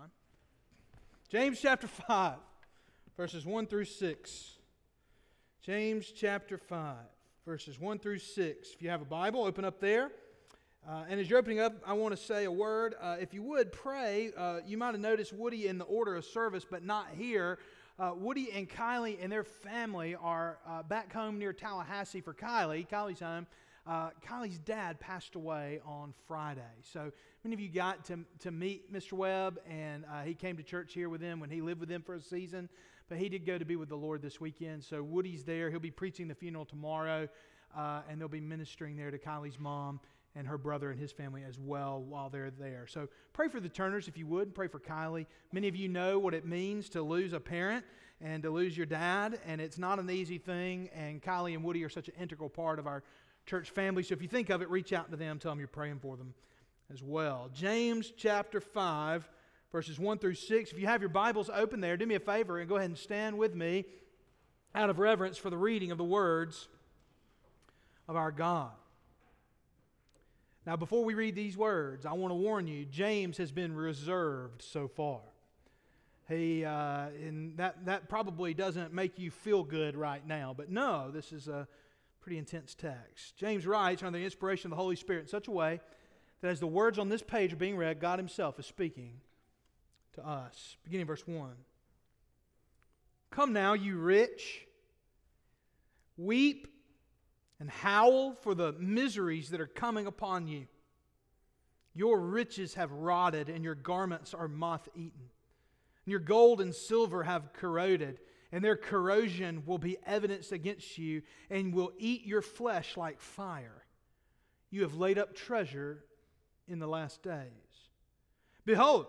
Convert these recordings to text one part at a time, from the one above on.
don't. James chapter 5, verses 1 through 6. James chapter 5, verses 1 through 6. If you have a Bible, open up there. Uh, and as you're opening up, I want to say a word. Uh, if you would pray, uh, you might have noticed Woody in the order of service, but not here. Uh, Woody and Kylie and their family are uh, back home near Tallahassee for Kylie. Kylie's home. Uh, Kylie's dad passed away on Friday. So many of you got to, to meet Mr. Webb, and he came to church here with them when he lived with them for a season. But he did go to be with the Lord this weekend. So Woody's there. He'll be preaching the funeral tomorrow, and they'll be ministering there to Kylie's mom and her brother and his family as well while they're there. So pray for the Turners if you would. Pray for Kylie. Many of you know what it means to lose a parent and to lose your dad, and it's not an easy thing. And Kylie and Woody are such an integral part of our church family. So if you think of it, reach out to them, tell them you're praying for them as well. James chapter 5, verses 1 through 6. If you have your Bibles open there, do me a favor and go ahead and stand with me out of reverence for the reading of the words of our God. Now, before we read these words, I want to warn you James has been reserved so far. He, uh, and that, that probably doesn't make you feel good right now, but no, this is a pretty intense text. James writes under the inspiration of the Holy Spirit in such a way that as the words on this page are being read, God Himself is speaking to us. Beginning verse 1. Come now, you rich, weep and howl for the miseries that are coming upon you. Your riches have rotted, and your garments are moth eaten. And your gold and silver have corroded, and their corrosion will be evidence against you, and will eat your flesh like fire. You have laid up treasure in the last days. Behold,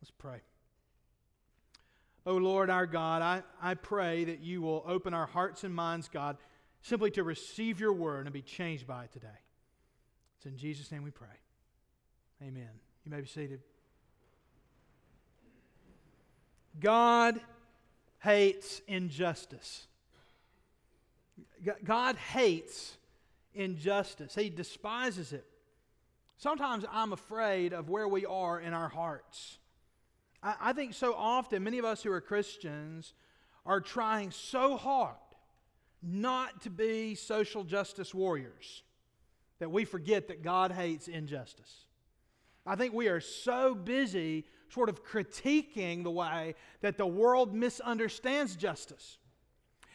Let's pray. Oh Lord our God, I, I pray that you will open our hearts and minds, God, simply to receive your word and be changed by it today. It's in Jesus' name we pray. Amen. You may be seated. God hates injustice. God hates injustice. He despises it. Sometimes I'm afraid of where we are in our hearts. I, I think so often, many of us who are Christians are trying so hard not to be social justice warriors that we forget that God hates injustice. I think we are so busy sort of critiquing the way that the world misunderstands justice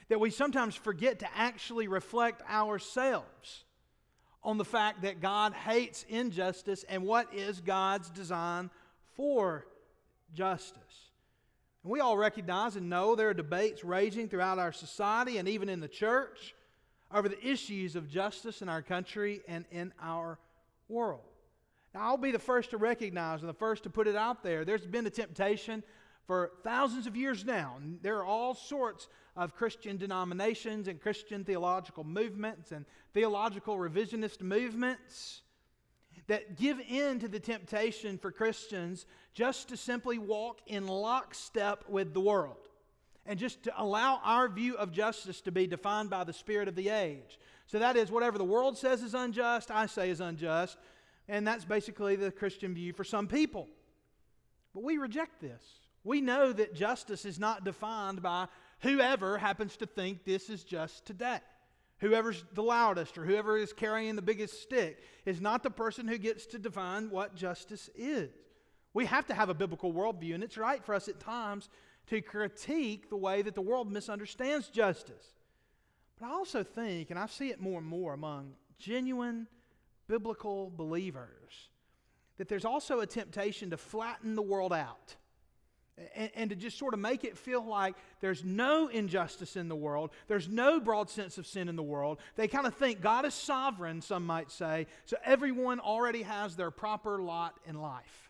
that we sometimes forget to actually reflect ourselves on the fact that God hates injustice and what is God's design for justice. And we all recognize and know there are debates raging throughout our society and even in the church over the issues of justice in our country and in our world. Now, I'll be the first to recognize and the first to put it out there. There's been a temptation for thousands of years now. And there are all sorts of Christian denominations and Christian theological movements and theological revisionist movements that give in to the temptation for Christians just to simply walk in lockstep with the world and just to allow our view of justice to be defined by the spirit of the age. So that is, whatever the world says is unjust, I say is unjust. And that's basically the Christian view for some people. But we reject this. We know that justice is not defined by whoever happens to think this is just today. Whoever's the loudest or whoever is carrying the biggest stick is not the person who gets to define what justice is. We have to have a biblical worldview, and it's right for us at times to critique the way that the world misunderstands justice. But I also think, and I see it more and more among genuine biblical believers, that there's also a temptation to flatten the world out and, and, to just sort of make it feel like there's no injustice in the world, there's no broad sense of sin in the world. They kind of think God is sovereign, some might say, so everyone already has their proper lot in life.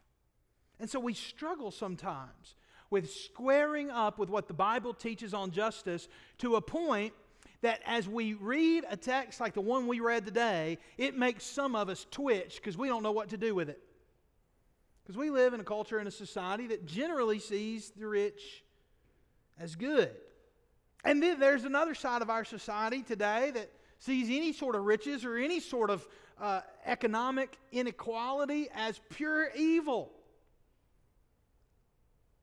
And so we struggle sometimes with squaring up with what the Bible teaches on justice to a point that as we read a text like the one we read today, it makes some of us twitch because we don't know what to do with it. Because we live in a culture and a society that generally sees the rich as good. And then there's another side of our society today that sees any sort of riches or any sort of uh, economic inequality as pure evil.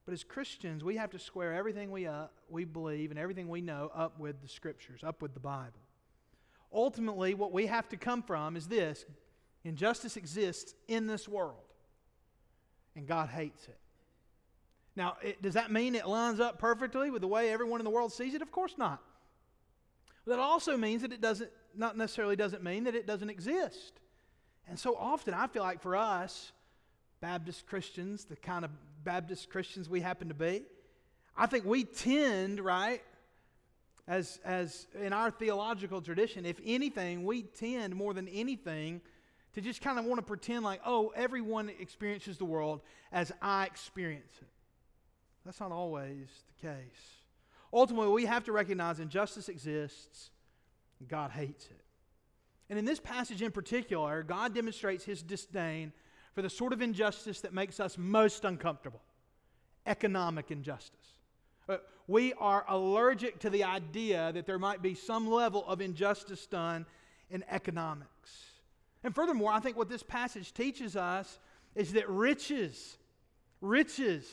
But as Christians, we have to square everything we, uh, we believe and everything we know up with the Scriptures, up with the Bible. Ultimately, what we have to come from is this injustice exists in this world, and God hates it. Now, it, does that mean it lines up perfectly with the way everyone in the world sees it? Of course not. That also means that it doesn't, not necessarily doesn't mean that it doesn't exist. And so often, I feel like for us, Baptist Christians, the kind of Baptist Christians we happen to be, I think we tend, right, as, as in our theological tradition, if anything, we tend more than anything to just kind of want to pretend like, oh, everyone experiences the world as I experience it. That's not always the case. Ultimately, we have to recognize injustice exists, God hates it. And in this passage in particular, God demonstrates his disdain for the sort of injustice that makes us most uncomfortable economic injustice. Uh, we are allergic to the idea that there might be some level of injustice done in economics. And furthermore, I think what this passage teaches us is that riches, riches,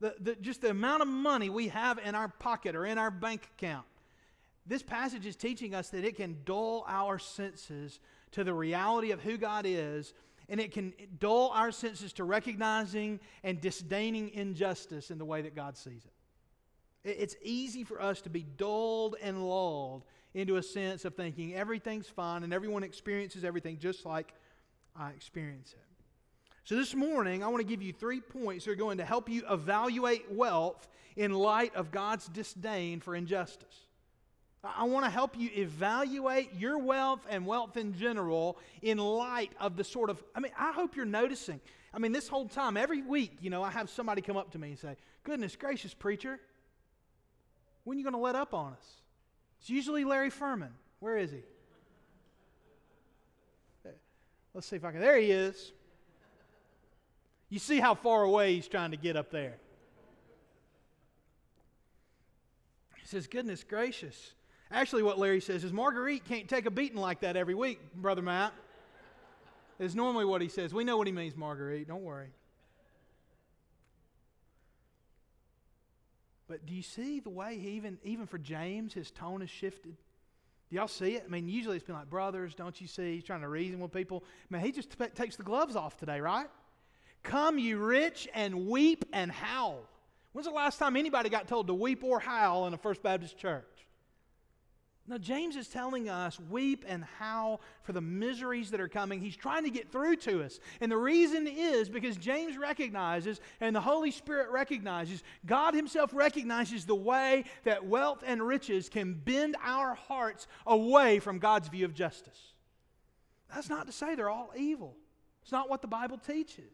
the, the, just the amount of money we have in our pocket or in our bank account, this passage is teaching us that it can dull our senses to the reality of who God is and it can dull our senses to recognizing and disdaining injustice in the way that God sees it. It's easy for us to be dulled and lulled into a sense of thinking everything's fine and everyone experiences everything just like I experience it. So, this morning, I want to give you three points that are going to help you evaluate wealth in light of God's disdain for injustice. I want to help you evaluate your wealth and wealth in general in light of the sort of, I mean, I hope you're noticing. I mean, this whole time, every week, you know, I have somebody come up to me and say, Goodness gracious, preacher, when are you going to let up on us? It's usually Larry Furman. Where is he? Eh, let's see if I can. There he is. You see how far away he's trying to get up there. He says, Goodness gracious. Actually, what Larry says is Marguerite can't take a beating like that every week, Brother Matt. Is normally what he says. We know what he means, Marguerite. Don't worry. But do you see the way he even even for James, his tone has shifted? Do y'all see it? I mean, usually it's been like, brothers, don't you see? He's trying to reason with people. Man, he just t- takes the gloves off today, right? Come, you rich, and weep and howl. When's the last time anybody got told to weep or howl in a First Baptist church? Now, James is telling us, weep and howl for the miseries that are coming. He's trying to get through to us. And the reason is because James recognizes, and the Holy Spirit recognizes, God Himself recognizes the way that wealth and riches can bend our hearts away from God's view of justice. That's not to say they're all evil, it's not what the Bible teaches.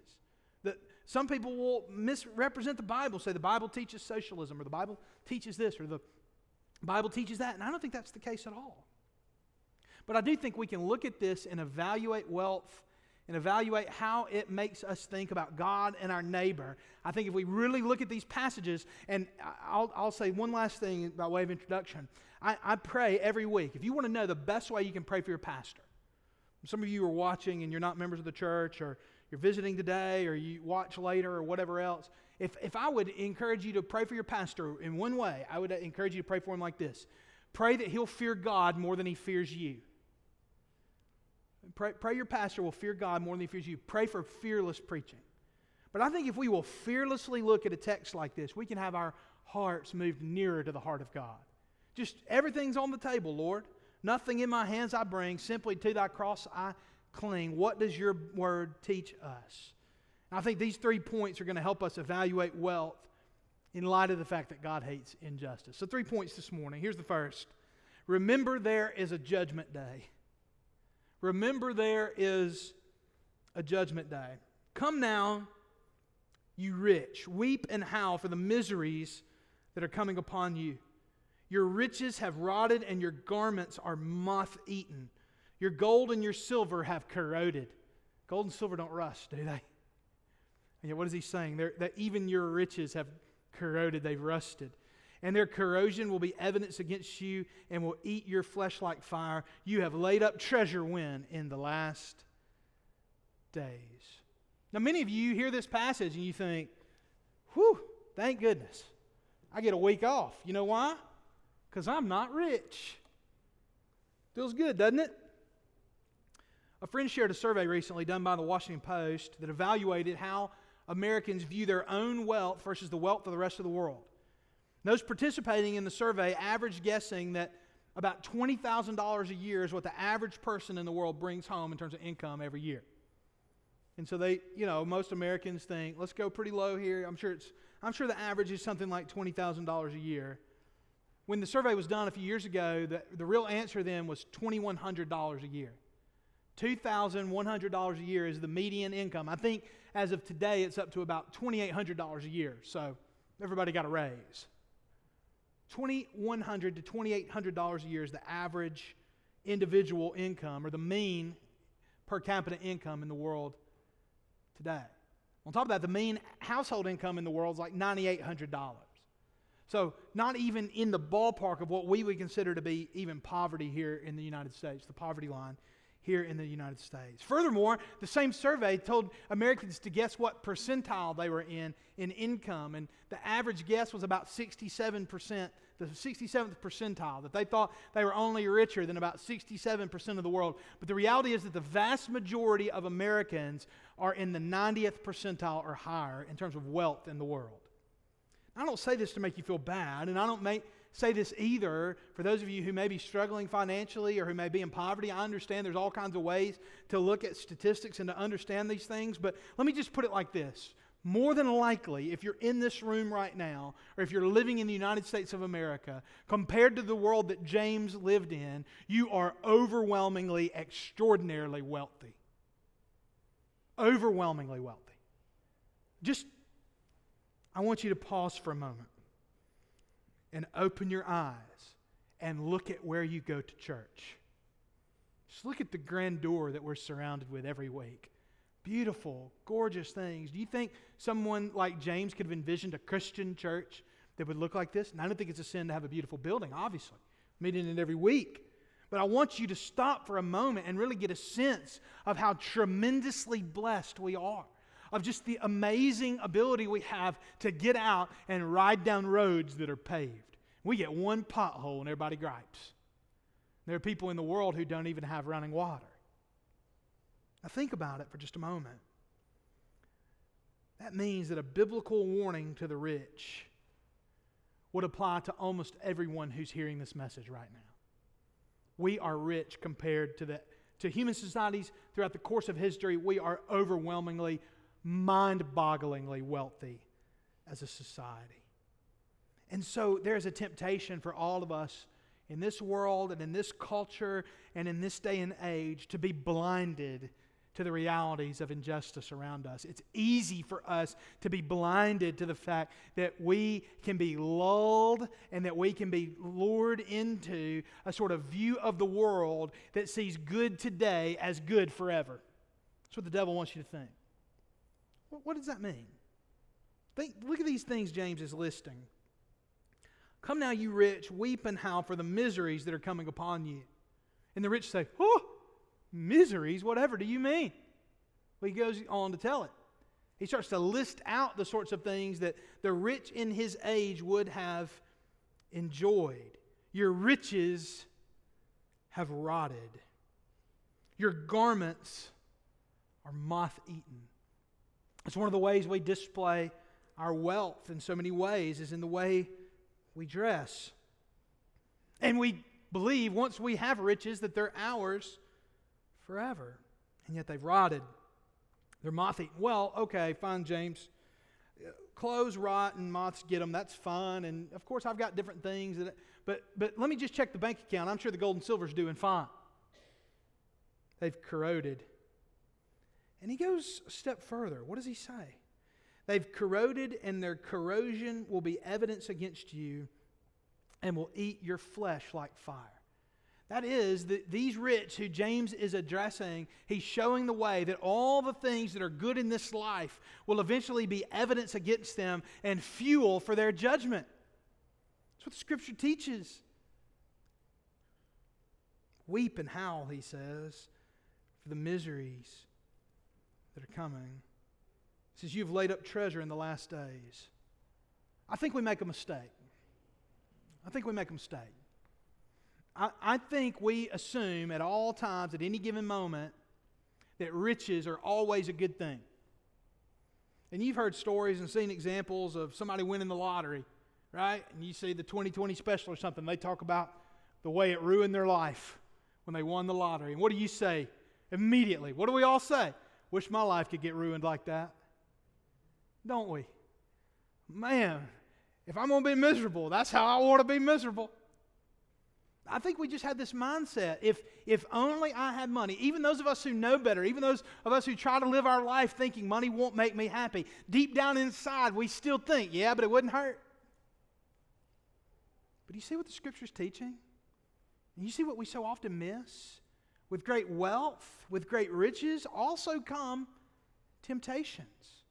That some people will misrepresent the Bible, say the Bible teaches socialism, or the Bible teaches this, or the Bible teaches that, and I don't think that's the case at all. But I do think we can look at this and evaluate wealth and evaluate how it makes us think about God and our neighbor. I think if we really look at these passages, and I'll, I'll say one last thing by way of introduction. I, I pray every week. If you want to know the best way you can pray for your pastor, some of you are watching and you're not members of the church, or you're visiting today, or you watch later, or whatever else. If, if I would encourage you to pray for your pastor in one way, I would encourage you to pray for him like this pray that he'll fear God more than he fears you. Pray, pray your pastor will fear God more than he fears you. Pray for fearless preaching. But I think if we will fearlessly look at a text like this, we can have our hearts moved nearer to the heart of God. Just everything's on the table, Lord. Nothing in my hands I bring, simply to thy cross I cling. What does your word teach us? I think these three points are going to help us evaluate wealth in light of the fact that God hates injustice. So, three points this morning. Here's the first Remember, there is a judgment day. Remember, there is a judgment day. Come now, you rich, weep and howl for the miseries that are coming upon you. Your riches have rotted, and your garments are moth eaten. Your gold and your silver have corroded. Gold and silver don't rust, do they? And yet, what is he saying? They're, that even your riches have corroded, they've rusted. And their corrosion will be evidence against you and will eat your flesh like fire. You have laid up treasure when? In the last days. Now, many of you hear this passage and you think, whew, thank goodness. I get a week off. You know why? Because I'm not rich. Feels good, doesn't it? A friend shared a survey recently done by the Washington Post that evaluated how Americans view their own wealth versus the wealth of the rest of the world. Those participating in the survey averaged guessing that about $20,000 a year is what the average person in the world brings home in terms of income every year. And so they, you know, most Americans think, let's go pretty low here. I'm sure it's I'm sure the average is something like $20,000 a year. When the survey was done a few years ago, the, the real answer then was $2,100 a year. $2,100 a year is the median income. I think as of today, it's up to about $2,800 a year. So everybody got a raise. 2,100 to $2,800 a year is the average individual income or the mean per capita income in the world today. On top of that, the mean household income in the world is like $9,800. So, not even in the ballpark of what we would consider to be even poverty here in the United States, the poverty line here in the United States. Furthermore, the same survey told Americans to guess what percentile they were in in income, and the average guess was about 67%, the 67th percentile, that they thought they were only richer than about 67% of the world. But the reality is that the vast majority of Americans are in the 90th percentile or higher in terms of wealth in the world. I don't say this to make you feel bad, and I don't make say this either for those of you who may be struggling financially or who may be in poverty. I understand there's all kinds of ways to look at statistics and to understand these things, but let me just put it like this. More than likely, if you're in this room right now, or if you're living in the United States of America, compared to the world that James lived in, you are overwhelmingly, extraordinarily wealthy. Overwhelmingly wealthy. Just, I want you to pause for a moment and open your eyes and look at where you go to church. Just look at the grandeur that we're surrounded with every week. Beautiful, gorgeous things. Do you think someone like James could have envisioned a Christian church that would look like this? And I don't think it's a sin to have a beautiful building, obviously. Meeting it every week. But I want you to stop for a moment and really get a sense of how tremendously blessed we are of just the amazing ability we have to get out and ride down roads that are paved. We get one pothole and everybody gripes. There are people in the world who don't even have running water. Now, think about it for just a moment. That means that a biblical warning to the rich would apply to almost everyone who's hearing this message right now. We are rich compared to the to human societies throughout the course of history. We are overwhelmingly mind bogglingly wealthy as a society. And so there's a temptation for all of us in this world and in this culture and in this day and age to be blinded to the realities of injustice around us. It's easy for us to be blinded to the fact that we can be lulled and that we can be lured into a sort of view of the world that sees good today as good forever. That's what the devil wants you to think. What does that mean? Think, look at these things James is listing. Come now, you rich, weep and howl for the miseries that are coming upon you. And the rich say, Oh, miseries? Whatever do you mean? Well, he goes on to tell it. He starts to list out the sorts of things that the rich in his age would have enjoyed. Your riches have rotted, your garments are moth eaten. It's one of the ways we display our wealth in so many ways, is in the way we dress. And we believe once we have riches that they're ours forever. And yet they've rotted. They're moth eaten. Well, okay, fine, James. Clothes rot and moths get them. That's fine. And of course, I've got different things. That, but, but let me just check the bank account. I'm sure the gold and silver's doing fine. They've corroded and he goes a step further. What does he say? They've corroded, and their corrosion will be evidence against you and will eat your flesh like fire. That is, that these rich who James is addressing, he's showing the way that all the things that are good in this life will eventually be evidence against them and fuel for their judgment. That's what the scripture teaches. Weep and howl, he says, for the miseries that are coming. He says, You've laid up treasure in the last days. I think we make a mistake. I think we make a mistake. I, I think we assume at all times, at any given moment, that riches are always a good thing. And you've heard stories and seen examples of somebody winning the lottery, right? And you see the 20/20 special or something, they talk about the way it ruined their life when they won the lottery. And what do you say immediately? What do we all say? Wish my life could get ruined like that. Don't we? Man, if I'm going to be miserable, that's how I want to be miserable. I think we just had this mindset. If, if only I had money, even those of us who know better, even those of us who try to live our life thinking money won't make me happy, deep down inside, we still think, yeah, but it wouldn't hurt. But you see what the scripture's teaching? And you see what we so often miss? With great wealth, with great riches, also come temptations.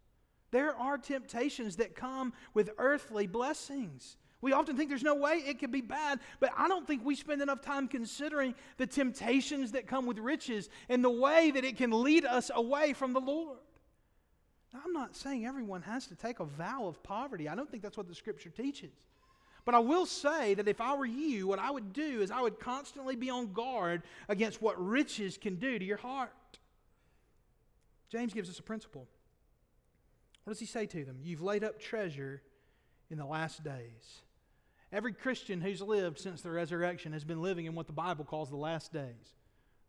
There are temptations that come with earthly blessings. We often think there's no way it could be bad, but I don't think we spend enough time considering the temptations that come with riches and the way that it can lead us away from the Lord. Now, I'm not saying everyone has to take a vow of poverty. I don't think that's what the scripture teaches. But I will say that if I were you, what I would do is I would constantly be on guard against what riches can do to your heart. James gives us a principle. What does he say to them? You've laid up treasure in the last days. Every Christian who's lived since the resurrection has been living in what the Bible calls the last days.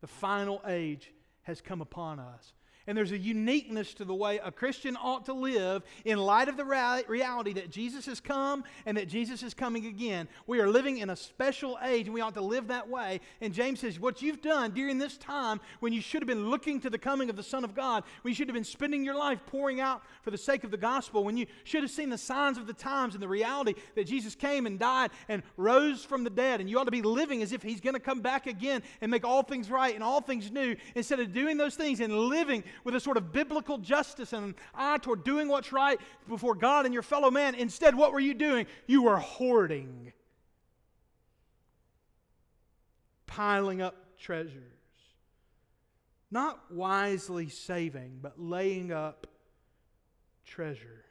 The final age has come upon us. And there's a uniqueness to the way a Christian ought to live in light of the reality that Jesus has come and that Jesus is coming again. We are living in a special age and we ought to live that way. And James says, What you've done during this time when you should have been looking to the coming of the Son of God, when you should have been spending your life pouring out for the sake of the gospel, when you should have seen the signs of the times and the reality that Jesus came and died and rose from the dead, and you ought to be living as if He's going to come back again and make all things right and all things new, instead of doing those things and living with a sort of biblical justice and an eye toward doing what's right before God and your fellow man. Instead, what were you doing? You were hoarding, piling up treasures. Not wisely saving, but laying up treasure.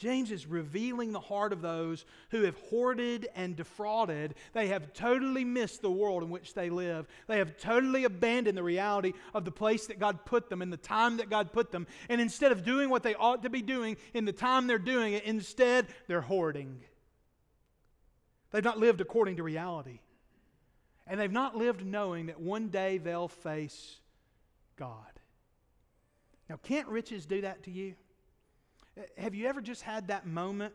James is revealing the heart of those who have hoarded and defrauded. They have totally missed the world in which they live. They have totally abandoned the reality of the place that God put them and the time that God put them. And instead of doing what they ought to be doing in the time they're doing it, instead they're hoarding. They've not lived according to reality. And they've not lived knowing that one day they'll face God. Now, can't riches do that to you? Uh, have you ever just had that moment?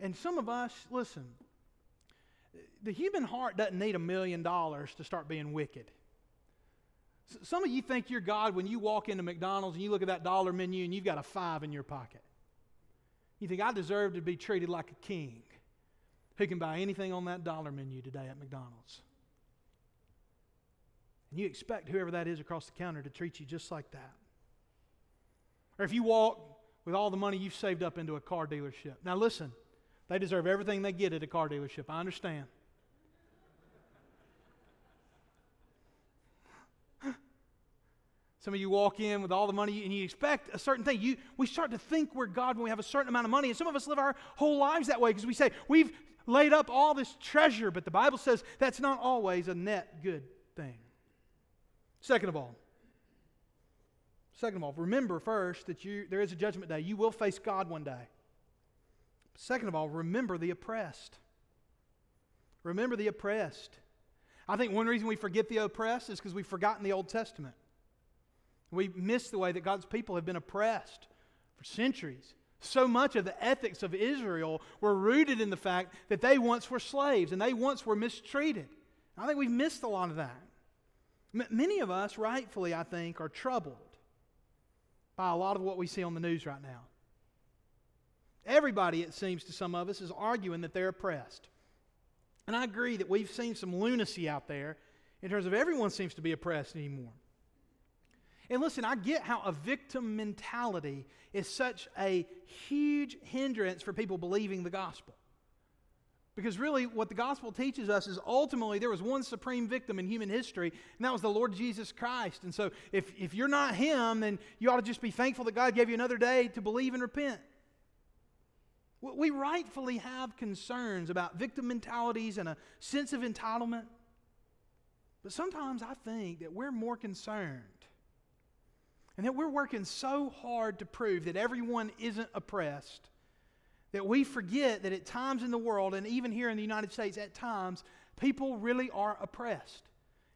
And some of us, listen, the human heart doesn't need a million dollars to start being wicked. Some of you think you're God when you walk into McDonald's and you look at that dollar menu and you've got a five in your pocket. You think, I deserve to be treated like a king who can buy anything on that dollar menu today at McDonald's. And you expect whoever that is across the counter to treat you just like that. Or if you walk with all the money you've saved up into a car dealership. Now, listen, they deserve everything they get at a car dealership. I understand. Some of you walk in with all the money and you expect a certain thing. You, we start to think we're God when we have a certain amount of money. And some of us live our whole lives that way because we say, we've laid up all this treasure. But the Bible says that's not always a net good thing. Second of all, Second of all, remember first that you, there is a judgment day. You will face God one day. Second of all, remember the oppressed. Remember the oppressed. I think one reason we forget the oppressed is because we've forgotten the Old Testament. We miss the way that God's people have been oppressed for centuries. So much of the ethics of Israel were rooted in the fact that they once were slaves and they once were mistreated. I think we've missed a lot of that. M- many of us, rightfully, I think, are troubled by a lot of what we see on the news right now. Everybody, it seems to some of us, is arguing that they're oppressed. And I agree that we've seen some lunacy out there in terms of everyone seems to be oppressed anymore. And listen, I get how a victim mentality is such a huge hindrance for people believing the gospel. Because really, what the gospel teaches us is ultimately there was one supreme victim in human history, and that was the Lord Jesus Christ. And so, if, if you're not Him, then you ought to just be thankful that God gave you another day to believe and repent. We rightfully have concerns about victim mentalities and a sense of entitlement. But sometimes I think that we're more concerned and that we're working so hard to prove that everyone isn't oppressed that we forget that at times in the world, and even here in the United States, at times, people really are oppressed.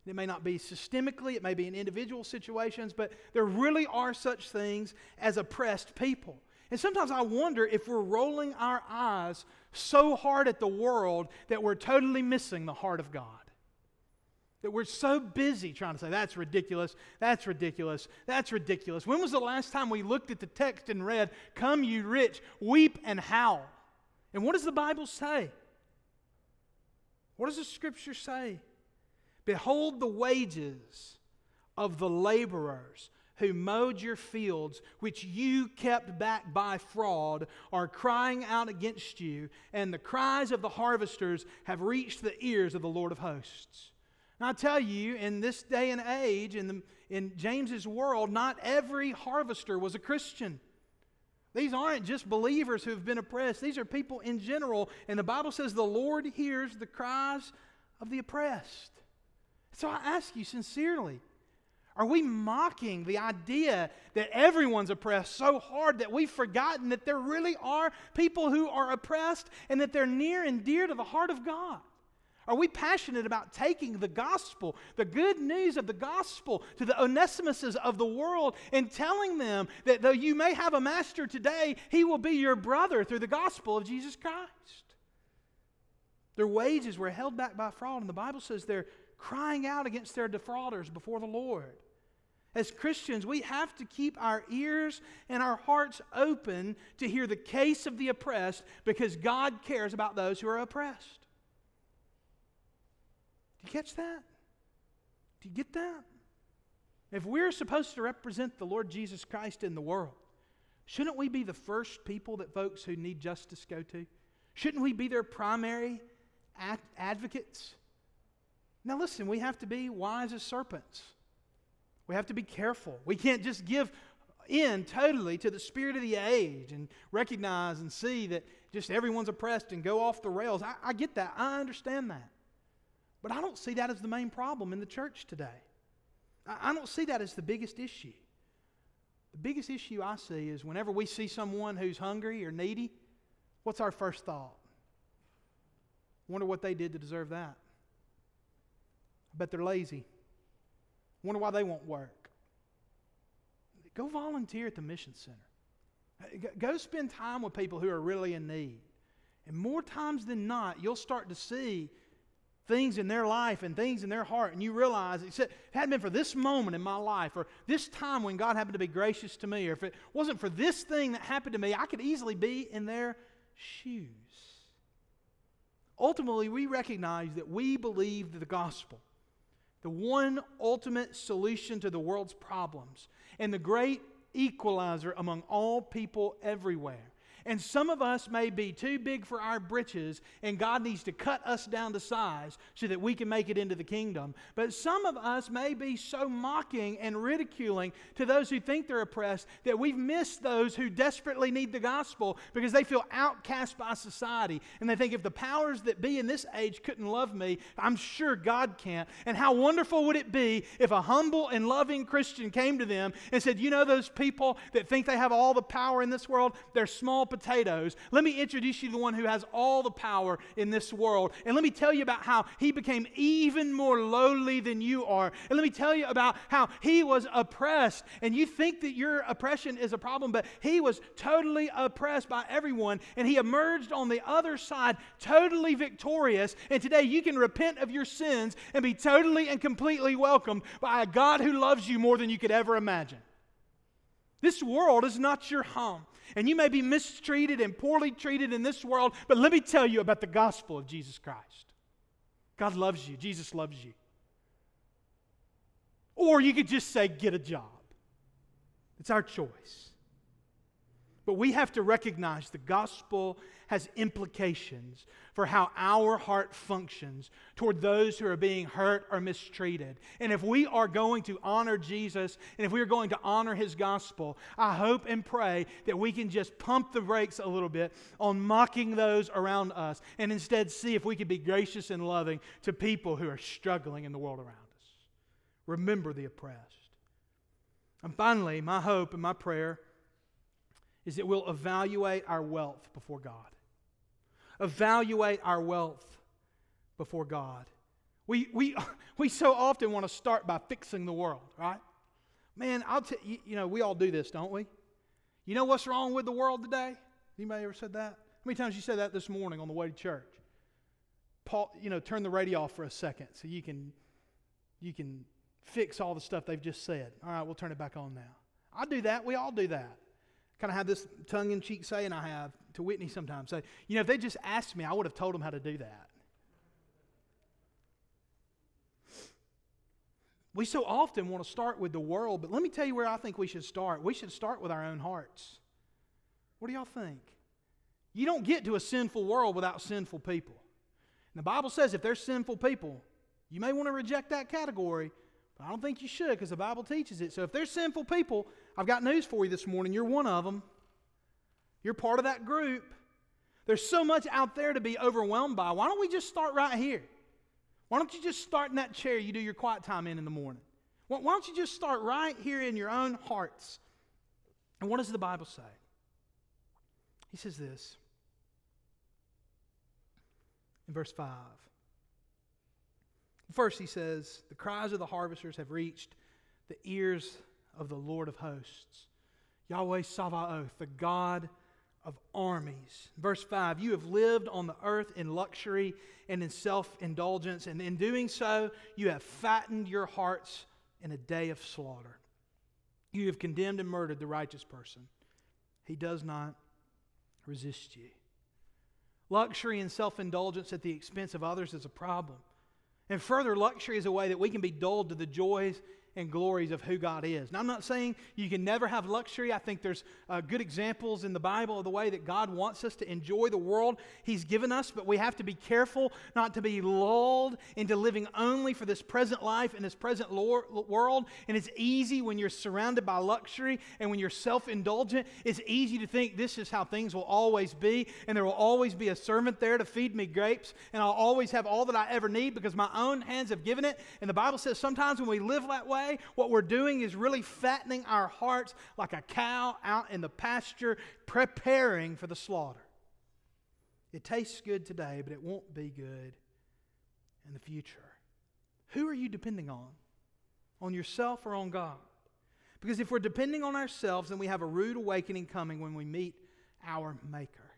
It may not be systemically, it may be in individual situations, but there really are such things as oppressed people. And sometimes I wonder if we're rolling our eyes so hard at the world that we're totally missing the heart of God. That we're so busy trying to say, that's ridiculous, that's ridiculous, that's ridiculous. When was the last time we looked at the text and read, Come, you rich, weep and howl? And what does the Bible say? What does the scripture say? Behold the wages of the laborers who mowed your fields, which you kept back by fraud, are crying out against you, and the cries of the harvesters have reached the ears of the Lord of hosts. Now, I tell you, in this day and age, in, the, in James's world, not every harvester was a Christian. These aren't just believers who have been oppressed, these are people in general. And the Bible says the Lord hears the cries of the oppressed. So I ask you sincerely are we mocking the idea that everyone's oppressed so hard that we've forgotten that there really are people who are oppressed and that they're near and dear to the heart of God? Are we passionate about taking the gospel, the good news of the gospel, to the Onesimuses of the world and telling them that though you may have a master today, he will be your brother through the gospel of Jesus Christ? Their wages were held back by fraud, and the Bible says they're crying out against their defrauders before the Lord. As Christians, we have to keep our ears and our hearts open to hear the case of the oppressed because God cares about those who are oppressed. You catch that? Do you get that? If we're supposed to represent the Lord Jesus Christ in the world, shouldn't we be the first people that folks who need justice go to? Shouldn't we be their primary ad- advocates? Now, listen, we have to be wise as serpents. We have to be careful. We can't just give in totally to the spirit of the age and recognize and see that just everyone's oppressed and go off the rails. I, I get that. I understand that. But I don't see that as the main problem in the church today. I don't see that as the biggest issue. The biggest issue I see is whenever we see someone who's hungry or needy, what's our first thought? Wonder what they did to deserve that. I bet they're lazy. Wonder why they won't work. Go volunteer at the Mission Center. Go spend time with people who are really in need. And more times than not, you'll start to see things in their life and things in their heart, and you realize it, hadn't been for this moment in my life, or this time when God happened to be gracious to me, or if it wasn't for this thing that happened to me, I could easily be in their shoes. Ultimately, we recognize that we believe the gospel, the one ultimate solution to the world's problems, and the great equalizer among all people everywhere. And some of us may be too big for our britches, and God needs to cut us down to size so that we can make it into the kingdom. But some of us may be so mocking and ridiculing to those who think they're oppressed that we've missed those who desperately need the gospel because they feel outcast by society. And they think if the powers that be in this age couldn't love me, I'm sure God can't. And how wonderful would it be if a humble and loving Christian came to them and said, You know, those people that think they have all the power in this world, they're small. Potatoes, let me introduce you to the one who has all the power in this world. And let me tell you about how he became even more lowly than you are. And let me tell you about how he was oppressed. And you think that your oppression is a problem, but he was totally oppressed by everyone. And he emerged on the other side totally victorious. And today you can repent of your sins and be totally and completely welcomed by a God who loves you more than you could ever imagine. This world is not your home. And you may be mistreated and poorly treated in this world, but let me tell you about the gospel of Jesus Christ. God loves you, Jesus loves you. Or you could just say, get a job. It's our choice. But we have to recognize the gospel has implications for how our heart functions toward those who are being hurt or mistreated. And if we are going to honor Jesus and if we are going to honor his gospel, I hope and pray that we can just pump the brakes a little bit on mocking those around us and instead see if we can be gracious and loving to people who are struggling in the world around us. Remember the oppressed. And finally, my hope and my prayer is that we'll evaluate our wealth before God. Evaluate our wealth before God. We, we, we so often want to start by fixing the world, right? Man, I'll tell you, you know, we all do this, don't we? You know what's wrong with the world today? Anybody ever said that? How many times you said that this morning on the way to church? Paul, you know, turn the radio off for a second so you can you can fix all the stuff they've just said. All right, we'll turn it back on now. I do that. We all do that. Kind of have this tongue in cheek saying I have to Whitney sometimes. Say, you know, if they just asked me, I would have told them how to do that. We so often want to start with the world, but let me tell you where I think we should start. We should start with our own hearts. What do y'all think? You don't get to a sinful world without sinful people. And the Bible says if there's sinful people, you may want to reject that category, but I don't think you should because the Bible teaches it. So if there's sinful people, I've got news for you this morning. You're one of them. You're part of that group. There's so much out there to be overwhelmed by. Why don't we just start right here? Why don't you just start in that chair you do your quiet time in in the morning? Why don't you just start right here in your own hearts? And what does the Bible say? He says this in verse 5. First, he says, The cries of the harvesters have reached the ears of the Lord of hosts. Yahweh Sabaoth, the God of armies. Verse 5 You have lived on the earth in luxury and in self indulgence, and in doing so, you have fattened your hearts in a day of slaughter. You have condemned and murdered the righteous person. He does not resist you. Luxury and self indulgence at the expense of others is a problem. And further, luxury is a way that we can be dulled to the joys and glories of who God is. Now, I'm not saying you can never have luxury. I think there's uh, good examples in the Bible of the way that God wants us to enjoy the world He's given us, but we have to be careful not to be lulled into living only for this present life and this present world. And it's easy when you're surrounded by luxury and when you're self indulgent, it's easy to think this is how things will always be, and there will always be a servant there to feed me grapes, and I'll always have all that I ever need because my own hands have given it. And the Bible says sometimes when we live that way, what we're doing is really fattening our hearts like a cow out in the pasture, preparing for the slaughter. It tastes good today, but it won't be good in the future. Who are you depending on? On yourself or on God? Because if we're depending on ourselves, then we have a rude awakening coming when we meet our Maker.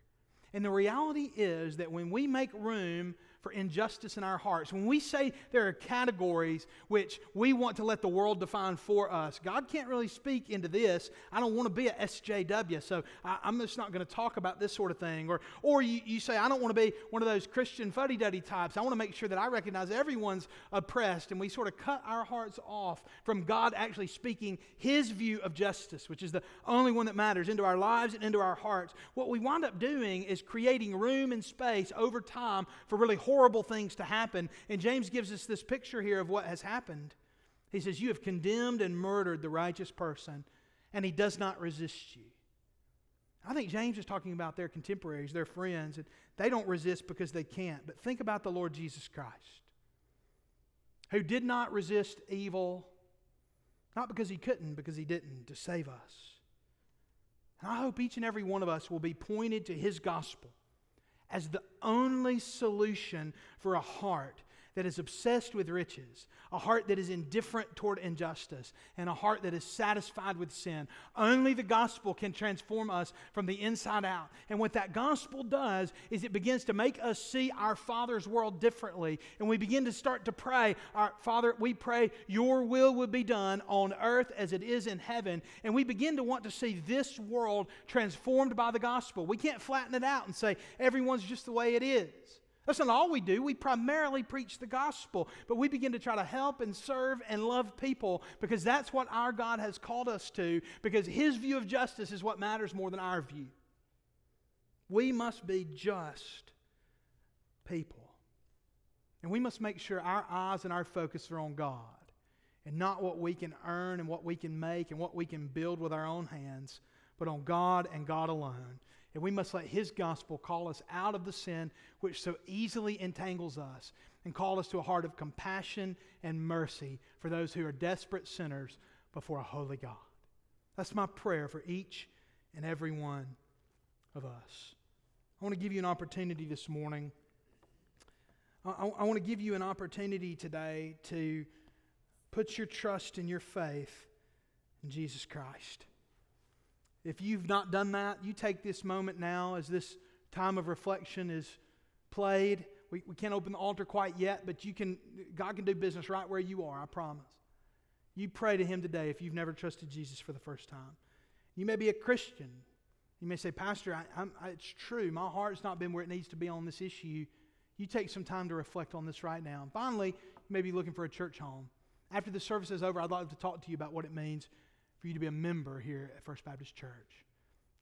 And the reality is that when we make room for injustice in our hearts, when we say there are categories which we want to let the world define for us, God can't really speak into this. I don't want to be a SJW, so I, am just not going to talk about this sort of thing. Or, or you, you say, I don't want to be one of those Christian fuddy duddy types. I want to make sure that I recognize everyone's oppressed, and we sort of cut our hearts off from God actually speaking His view of justice, which is the only one that matters, into our lives and into our hearts. What we wind up doing is creating room and space over time for really horrible things to happen. And James gives us this picture here of what has happened. He says, You have condemned and murdered the righteous person, and he does not resist you. I think James is talking about their contemporaries, their friends, and they don't resist because they can't. But think about the Lord Jesus Christ, who did not resist evil, not because he couldn't, because he didn't, to save us. And I hope each and every one of us will be pointed to his gospel as the only solution for a heart that is obsessed with riches, a heart that is indifferent toward injustice, and a heart that is satisfied with sin. Only the gospel can transform us from the inside out. And what that gospel does is it begins to make us see our Father's world differently. And we begin to start to pray, our Father, we pray, Your will would be done on earth as it is in heaven. And we begin to want to see this world transformed by the gospel. We can't flatten it out and say, everyone's just the way it is. That's not all we do. We primarily preach the gospel, but we begin to try to help and serve and love people because that's what our God has called us to, because His view of justice is what matters more than our view. We must be just people. And we must make sure our eyes and our focus are on God and not what we can earn and what we can make and what we can build with our own hands, but on God and God alone. And we must let His gospel call us out of the sin which so easily entangles us and call us to a heart of compassion and mercy for those who are desperate sinners before a holy God. That's my prayer for each and every one of us. I want to give you an opportunity this morning. I, I, want to give you an opportunity today to put your trust and your faith in Jesus Christ. If you've not done that, you take this moment now as this time of reflection is played. We, we can't open the altar quite yet, but you can, God can do business right where you are, I promise. You pray to Him today if you've never trusted Jesus for the first time. You may be a Christian. You may say, Pastor, I, I, it's true. My heart's not been where it needs to be on this issue. You take some time to reflect on this right now. And finally, you may be looking for a church home. After the service is over, I'd like to talk to you about what it means for you to be a member here at First Baptist Church.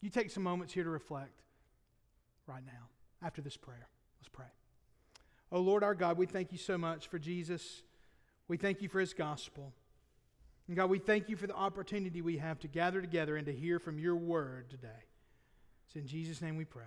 You take some moments here to reflect right now after this prayer. Let's pray. Oh Lord our God, we thank you so much for Jesus. We thank you for his gospel. And God, we thank you for the opportunity we have to gather together and to hear from your word today. It's in Jesus' name we pray.